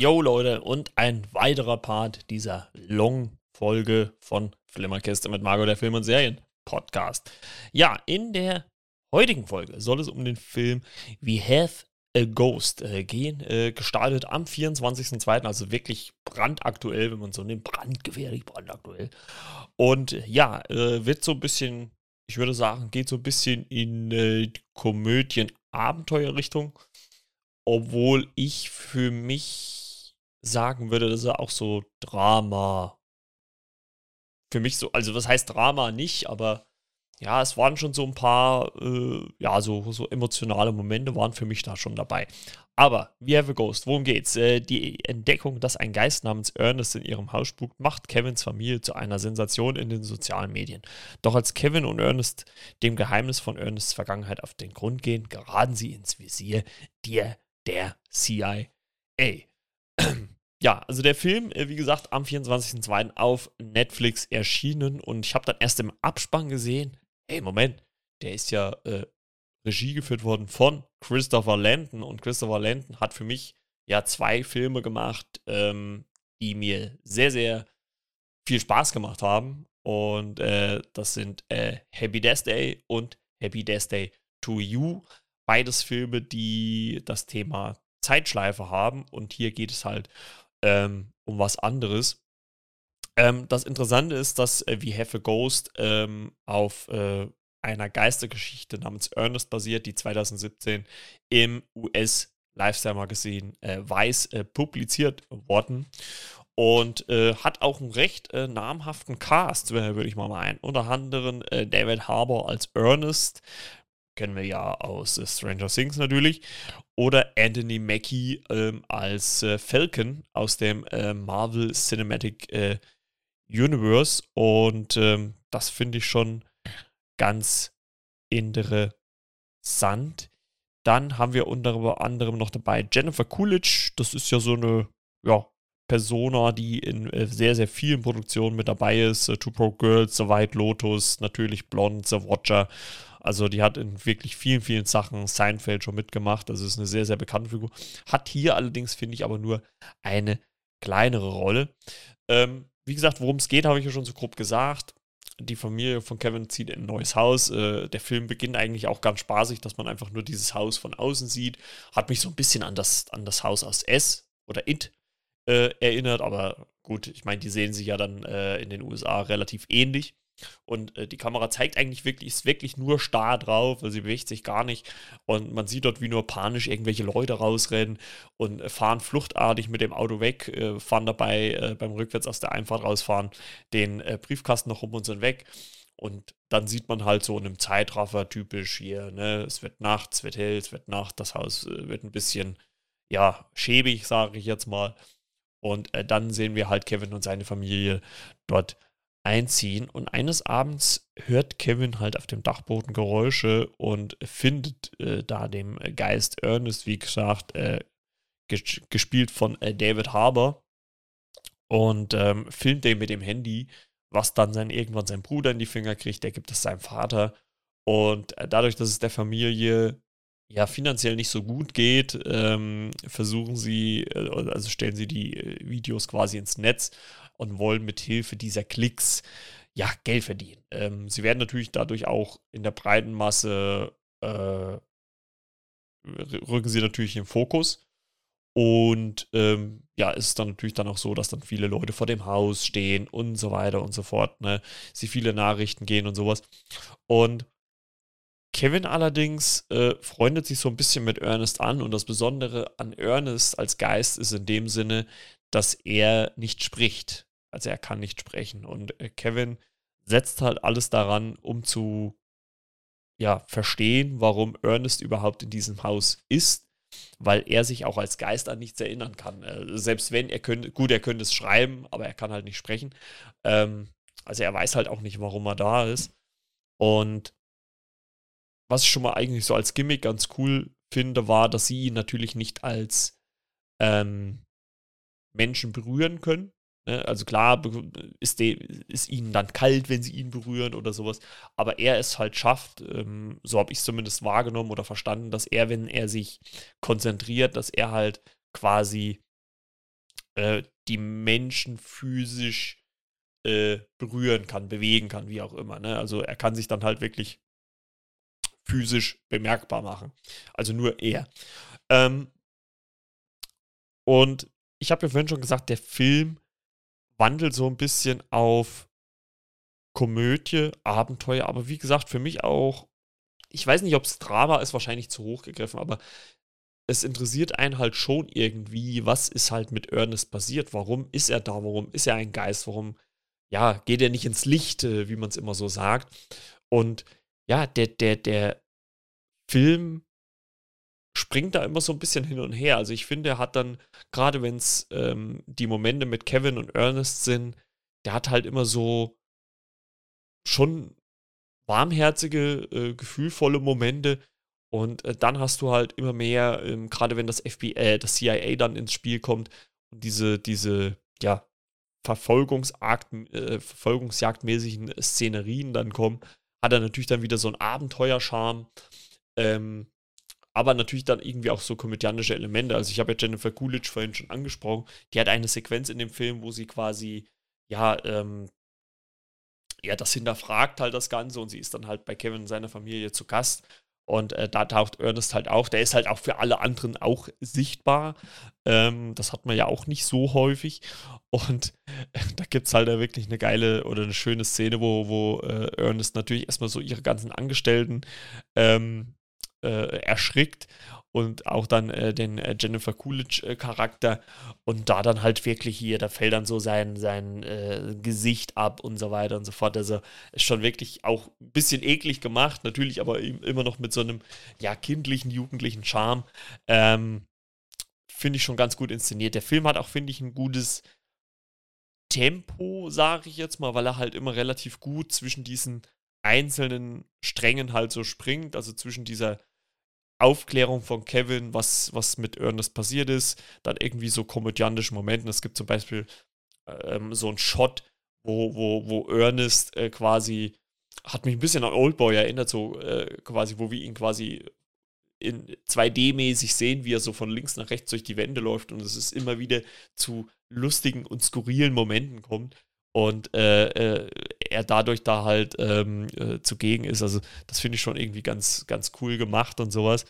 Yo Leute, und ein weiterer Part dieser Long-Folge von Flimmerkiste mit Margot, der Film- und Serien-Podcast. Ja, in der heutigen Folge soll es um den Film We Have a Ghost äh, gehen. Äh, gestartet am 24.02., also wirklich brandaktuell, wenn man so nimmt, brandgefährlich brandaktuell. Und ja, äh, wird so ein bisschen, ich würde sagen, geht so ein bisschen in äh, Komödien-Abenteuer-Richtung obwohl ich für mich sagen würde, dass er auch so Drama für mich so, also was heißt Drama nicht, aber ja, es waren schon so ein paar, äh, ja, so, so emotionale Momente waren für mich da schon dabei. Aber, We Have a Ghost, worum geht's? Äh, die Entdeckung, dass ein Geist namens Ernest in ihrem Haus spukt, macht Kevins Familie zu einer Sensation in den sozialen Medien. Doch als Kevin und Ernest dem Geheimnis von Ernests Vergangenheit auf den Grund gehen, geraten sie ins Visier der der CIA. Ja, also der Film, äh, wie gesagt, am 24.02. auf Netflix erschienen und ich habe dann erst im Abspann gesehen, hey, Moment, der ist ja äh, Regie geführt worden von Christopher Landon und Christopher Landon hat für mich ja zwei Filme gemacht, ähm, die mir sehr, sehr viel Spaß gemacht haben und äh, das sind äh, Happy Death Day und Happy Death Day to You. Beides Filme, die das Thema Zeitschleife haben und hier geht es halt ähm, um was anderes. Ähm, das Interessante ist, dass äh, We Have a Ghost ähm, auf äh, einer Geistergeschichte namens Ernest basiert, die 2017 im US Lifestyle Magazin äh, Weiß äh, publiziert worden und äh, hat auch einen recht äh, namhaften Cast, würde ich mal meinen. Unter anderem äh, David Harbour als Ernest, kennen wir ja aus äh, Stranger Things natürlich. Oder Anthony Mackie ähm, als äh, Falcon aus dem äh, Marvel Cinematic äh, Universe. Und ähm, das finde ich schon ganz interessant. Dann haben wir unter anderem noch dabei Jennifer Coolidge. Das ist ja so eine ja, Persona, die in äh, sehr, sehr vielen Produktionen mit dabei ist. Uh, Two Pro Girls, The White Lotus, natürlich Blonde, The Watcher also die hat in wirklich vielen, vielen Sachen Seinfeld schon mitgemacht. Also ist eine sehr, sehr bekannte Figur. Hat hier allerdings, finde ich, aber nur eine kleinere Rolle. Ähm, wie gesagt, worum es geht, habe ich ja schon so grob gesagt. Die Familie von Kevin zieht in ein neues Haus. Äh, der Film beginnt eigentlich auch ganz spaßig, dass man einfach nur dieses Haus von außen sieht. Hat mich so ein bisschen an das, an das Haus aus S oder It äh, erinnert, aber gut, ich meine, die sehen sich ja dann äh, in den USA relativ ähnlich. Und äh, die Kamera zeigt eigentlich wirklich, ist wirklich nur starr drauf, also sie bewegt sich gar nicht. Und man sieht dort, wie nur panisch irgendwelche Leute rausrennen und äh, fahren fluchtartig mit dem Auto weg, äh, fahren dabei äh, beim Rückwärts aus der Einfahrt rausfahren, den äh, Briefkasten noch um und sind weg. Und dann sieht man halt so in einem Zeitraffer typisch hier, ne, es wird Nacht, es wird hell, es wird Nacht, das Haus wird ein bisschen, ja, schäbig, sage ich jetzt mal. Und dann sehen wir halt Kevin und seine Familie dort einziehen. Und eines Abends hört Kevin halt auf dem Dachboden Geräusche und findet äh, da dem Geist Ernest, wie gesagt, äh, ges gespielt von äh, David Harbour. Und ähm, filmt den mit dem Handy, was dann sein, irgendwann sein Bruder in die Finger kriegt, der gibt es seinem Vater. Und äh, dadurch, dass es der Familie ja finanziell nicht so gut geht, ähm, versuchen sie, äh, also stellen sie die äh, Videos quasi ins Netz und wollen mit Hilfe dieser Klicks ja Geld verdienen. Ähm, sie werden natürlich dadurch auch in der breiten Masse äh, rücken sie natürlich im Fokus. Und ähm, ja, ist dann natürlich dann auch so, dass dann viele Leute vor dem Haus stehen und so weiter und so fort. Ne? Sie viele Nachrichten gehen und sowas. Und Kevin allerdings äh, freundet sich so ein bisschen mit Ernest an und das Besondere an Ernest als Geist ist in dem Sinne, dass er nicht spricht. Also er kann nicht sprechen. Und äh, Kevin setzt halt alles daran, um zu ja, verstehen, warum Ernest überhaupt in diesem Haus ist, weil er sich auch als Geist an nichts erinnern kann. Äh, selbst wenn er könnte, gut, er könnte es schreiben, aber er kann halt nicht sprechen. Ähm, also er weiß halt auch nicht, warum er da ist. Und was ich schon mal eigentlich so als Gimmick ganz cool finde, war, dass sie ihn natürlich nicht als ähm, Menschen berühren können. Ne? Also klar ist, de, ist ihnen dann kalt, wenn sie ihn berühren oder sowas. Aber er es halt schafft, ähm, so habe ich es zumindest wahrgenommen oder verstanden, dass er, wenn er sich konzentriert, dass er halt quasi äh, die Menschen physisch äh, berühren kann, bewegen kann, wie auch immer. Ne? Also er kann sich dann halt wirklich physisch bemerkbar machen. Also nur er. Ähm, und ich habe ja vorhin schon gesagt, der Film wandelt so ein bisschen auf Komödie, Abenteuer, aber wie gesagt, für mich auch, ich weiß nicht, ob es Drama ist, wahrscheinlich zu hoch gegriffen, aber es interessiert einen halt schon irgendwie, was ist halt mit Ernest passiert, warum ist er da, warum ist er ein Geist, warum, ja, geht er nicht ins Licht, wie man es immer so sagt. Und ja, der, der, der Film springt da immer so ein bisschen hin und her. Also ich finde, er hat dann, gerade wenn es ähm, die Momente mit Kevin und Ernest sind, der hat halt immer so schon warmherzige, äh, gefühlvolle Momente. Und äh, dann hast du halt immer mehr, ähm, gerade wenn das FBI, äh, das CIA dann ins Spiel kommt und diese, diese, ja, äh, verfolgungsjagdmäßigen Szenerien dann kommen, hat er natürlich dann wieder so einen Abenteuerscharme. Ähm, aber natürlich dann irgendwie auch so komödiantische Elemente. Also ich habe ja Jennifer Coolidge vorhin schon angesprochen. Die hat eine Sequenz in dem Film, wo sie quasi, ja, ähm, ja, das hinterfragt halt das Ganze und sie ist dann halt bei Kevin und seiner Familie zu Gast. Und äh, da taucht Ernest halt auch. Der ist halt auch für alle anderen auch sichtbar. Ähm, das hat man ja auch nicht so häufig. Und äh, da gibt es halt wirklich eine geile oder eine schöne Szene, wo, wo äh, Ernest natürlich erstmal so ihre ganzen Angestellten ähm, äh, erschrickt und auch dann äh, den äh, Jennifer Coolidge-Charakter äh, und da dann halt wirklich hier, da fällt dann so sein, sein äh, Gesicht ab und so weiter und so fort. Also ist schon wirklich auch ein bisschen eklig gemacht, natürlich aber immer noch mit so einem ja kindlichen, jugendlichen Charme. Ähm, finde ich schon ganz gut inszeniert. Der Film hat auch, finde ich, ein gutes Tempo, sage ich jetzt mal, weil er halt immer relativ gut zwischen diesen einzelnen Strängen halt so springt, also zwischen dieser Aufklärung von Kevin, was, was mit Ernest passiert ist, dann irgendwie so komödiantische Momente. Es gibt zum Beispiel ähm, so einen Shot, wo, wo, wo Ernest äh, quasi, hat mich ein bisschen an Oldboy erinnert, so äh, quasi, wo wir ihn quasi in 2D-mäßig sehen, wie er so von links nach rechts durch die Wände läuft und es ist immer wieder zu lustigen und skurrilen Momenten kommt und äh, äh, er dadurch da halt ähm, äh, zugegen ist. Also das finde ich schon irgendwie ganz, ganz cool gemacht und sowas.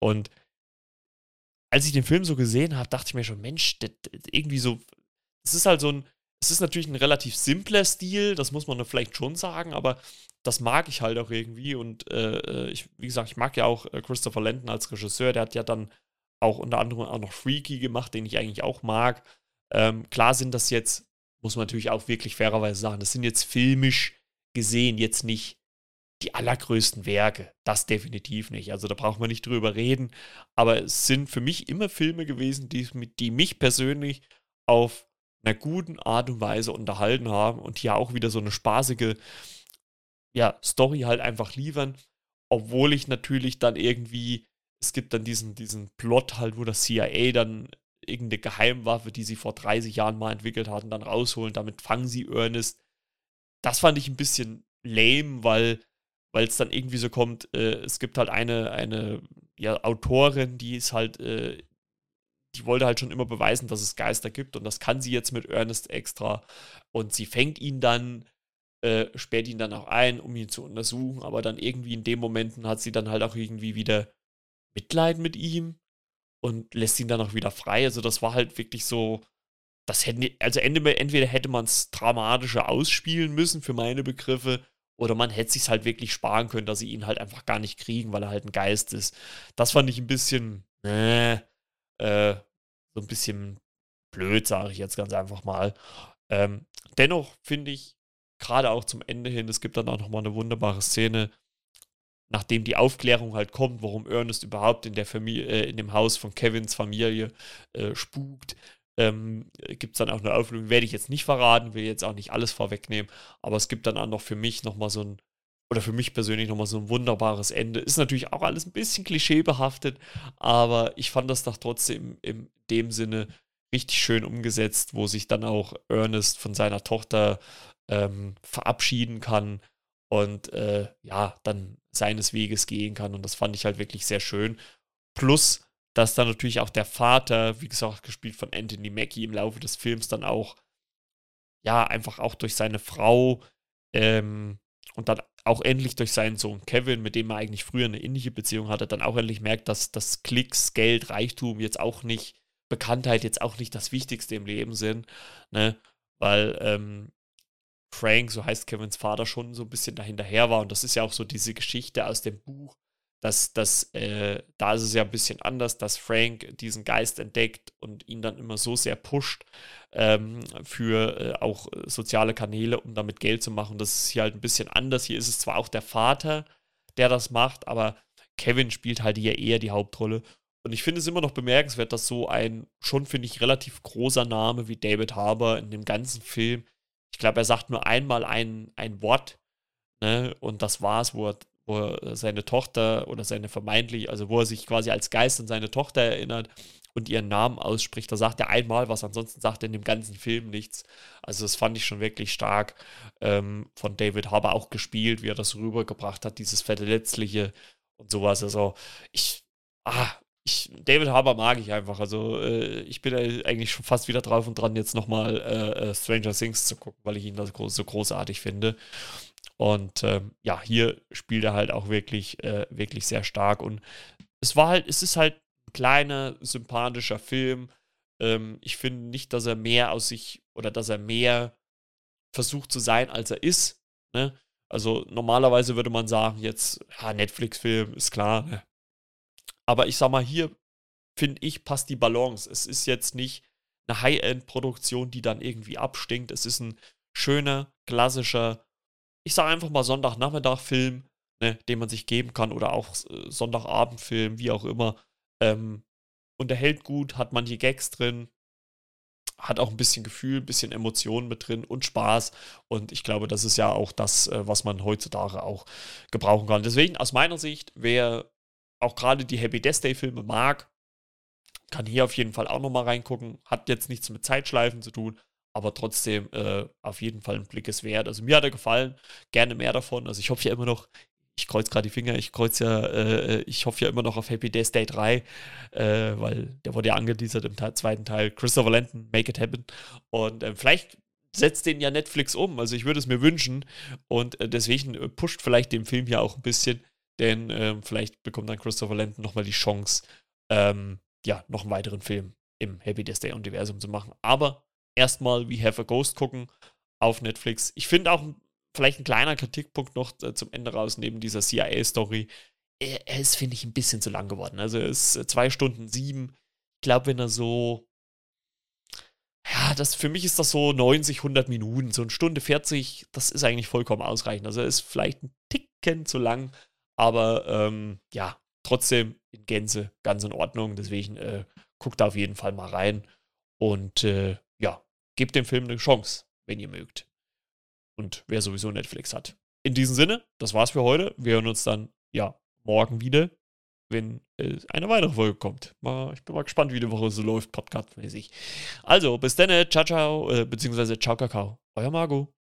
Und als ich den Film so gesehen habe, dachte ich mir schon, Mensch, das, irgendwie so, es ist halt so ein, es ist natürlich ein relativ simpler Stil, das muss man vielleicht schon sagen, aber das mag ich halt auch irgendwie und äh, äh, ich, wie gesagt, ich mag ja auch Christopher Landon als Regisseur, der hat ja dann auch unter anderem auch noch Freaky gemacht, den ich eigentlich auch mag. Ähm, klar sind das jetzt muss man natürlich auch wirklich fairerweise sagen, das sind jetzt filmisch gesehen jetzt nicht die allergrößten Werke. Das definitiv nicht. Also da braucht man nicht drüber reden. Aber es sind für mich immer Filme gewesen, die, die mich persönlich auf einer guten Art und Weise unterhalten haben und hier auch wieder so eine spaßige ja, Story halt einfach liefern. Obwohl ich natürlich dann irgendwie, es gibt dann diesen, diesen Plot halt, wo das CIA dann irgendeine Geheimwaffe, die sie vor 30 Jahren mal entwickelt hatten, dann rausholen. Damit fangen sie Ernest. Das fand ich ein bisschen lame, weil weil es dann irgendwie so kommt, äh, es gibt halt eine, eine ja, Autorin, die ist halt, äh, die wollte halt schon immer beweisen, dass es Geister gibt und das kann sie jetzt mit Ernest extra. Und sie fängt ihn dann, äh, sperrt ihn dann auch ein, um ihn zu untersuchen, aber dann irgendwie in den Momenten hat sie dann halt auch irgendwie wieder Mitleid mit ihm und lässt ihn dann auch wieder frei. Also das war halt wirklich so, das hätten, also entweder hätte man es dramatischer ausspielen müssen für meine Begriffe, oder man hätte sich halt wirklich sparen können, dass sie ihn halt einfach gar nicht kriegen, weil er halt ein Geist ist. Das fand ich ein bisschen, äh, äh, so ein bisschen blöd, sage ich jetzt ganz einfach mal. Ähm, dennoch finde ich, gerade auch zum Ende hin, es gibt dann auch nochmal eine wunderbare Szene, nachdem die Aufklärung halt kommt, warum Ernest überhaupt in der Familie, äh, in dem Haus von Kevins Familie äh, spukt, ähm, gibt es dann auch eine Auflösung. Werde ich jetzt nicht verraten, will jetzt auch nicht alles vorwegnehmen, aber es gibt dann auch noch für mich nochmal so ein, oder für mich persönlich nochmal so ein wunderbares Ende. Ist natürlich auch alles ein bisschen klischeebehaftet, aber ich fand das doch trotzdem in dem Sinne richtig schön umgesetzt, wo sich dann auch Ernest von seiner Tochter ähm, verabschieden kann und äh, ja, dann seines Weges gehen kann. Und das fand ich halt wirklich sehr schön. Plus dass dann natürlich auch der Vater, wie gesagt, gespielt von Anthony Mackie, im Laufe des Films dann auch, ja, einfach auch durch seine Frau ähm, und dann auch endlich durch seinen Sohn Kevin, mit dem er eigentlich früher eine ähnliche Beziehung hatte, dann auch endlich merkt, dass das Klicks, Geld, Reichtum jetzt auch nicht, Bekanntheit jetzt auch nicht das Wichtigste im Leben sind, ne? Weil ähm, Frank, so heißt Kevins Vater, schon so ein bisschen dahinterher war. Und das ist ja auch so diese Geschichte aus dem Buch, dass, dass äh, da ist es ja ein bisschen anders, dass Frank diesen Geist entdeckt und ihn dann immer so sehr pusht ähm, für äh, auch soziale Kanäle, um damit Geld zu machen. Das ist hier halt ein bisschen anders. Hier ist es zwar auch der Vater, der das macht, aber Kevin spielt halt hier eher die Hauptrolle. Und ich finde es immer noch bemerkenswert, dass so ein schon, finde ich, relativ großer Name wie David Harbour in dem ganzen Film, ich glaube, er sagt nur einmal ein, ein Wort, ne, und das war's, wo er wo er seine Tochter oder seine vermeintlich, also wo er sich quasi als Geist an seine Tochter erinnert und ihren Namen ausspricht. Da sagt er einmal was, ansonsten sagt er in dem ganzen Film nichts. Also das fand ich schon wirklich stark ähm, von David Harbour auch gespielt, wie er das rübergebracht hat, dieses Verletzliche und sowas. Also ich, ah, ich, David Harbour mag ich einfach. Also äh, ich bin eigentlich schon fast wieder drauf und dran, jetzt nochmal äh, äh, Stranger Things zu gucken, weil ich ihn das so großartig finde. Und ähm, ja, hier spielt er halt auch wirklich, äh, wirklich sehr stark. Und es war halt, es ist halt ein kleiner, sympathischer Film. Ähm, ich finde nicht, dass er mehr aus sich oder dass er mehr versucht zu sein, als er ist. Ne? Also normalerweise würde man sagen, jetzt, ja, Netflix-Film ist klar. Ne? Aber ich sag mal, hier finde ich, passt die Balance. Es ist jetzt nicht eine High-End-Produktion, die dann irgendwie abstinkt. Es ist ein schöner, klassischer ich sage einfach mal Sonntagnachmittag-Film, ne, den man sich geben kann oder auch äh, Sonntagabendfilm, wie auch immer. Ähm, unterhält gut, hat manche Gags drin, hat auch ein bisschen Gefühl, ein bisschen Emotionen mit drin und Spaß. Und ich glaube, das ist ja auch das, äh, was man heutzutage auch gebrauchen kann. Deswegen, aus meiner Sicht, wer auch gerade die Happy Death Day Filme mag, kann hier auf jeden Fall auch nochmal reingucken. Hat jetzt nichts mit Zeitschleifen zu tun, aber trotzdem äh, auf jeden Fall ein Blick ist wert. Also mir hat er gefallen, gerne mehr davon. Also ich hoffe ja immer noch, ich kreuze gerade die Finger, ich kreuze ja, äh, ich hoffe ja immer noch auf Happy Death Day 3, äh, weil der wurde ja angeteasert im zweiten Teil. Christopher Landon, Make It Happen. Und äh, vielleicht setzt den ja Netflix um. Also ich würde es mir wünschen. Und äh, deswegen äh, pusht vielleicht den Film ja auch ein bisschen, denn ähm, vielleicht bekommt dann Christopher Landon nochmal die Chance, ähm, ja, noch einen weiteren Film im Happy Death Day Universum zu machen. Aber erstmal We Have a Ghost gucken auf Netflix. Ich finde auch vielleicht ein kleiner Kritikpunkt noch äh, zum Ende raus, neben dieser CIA-Story. Er, ist, finde ich, ein bisschen zu lang geworden. Also er ist äh, zwei Stunden sieben. Ich glaube, wenn er so. Ja, das, für mich ist das so 90, 100 Minuten. So eine Stunde 40, das ist eigentlich vollkommen ausreichend. Also er ist vielleicht ein Ticken zu lang, aber ähm, ja, trotzdem in Gänze ganz in Ordnung. Deswegen äh, guckt da auf jeden Fall mal rein. Und äh, ja, gebt dem Film eine Chance, wenn ihr mögt. Und wer sowieso Netflix hat. In diesem Sinne, das war's für heute. Wir hören uns dann, ja, morgen wieder, wenn äh, eine weitere Folge kommt. Mal, ich bin mal gespannt, wie die Woche so läuft, podcastmäßig. Also, bis dann, ciao, ciao, äh, beziehungsweise ciao, Kakao. Euer Margot.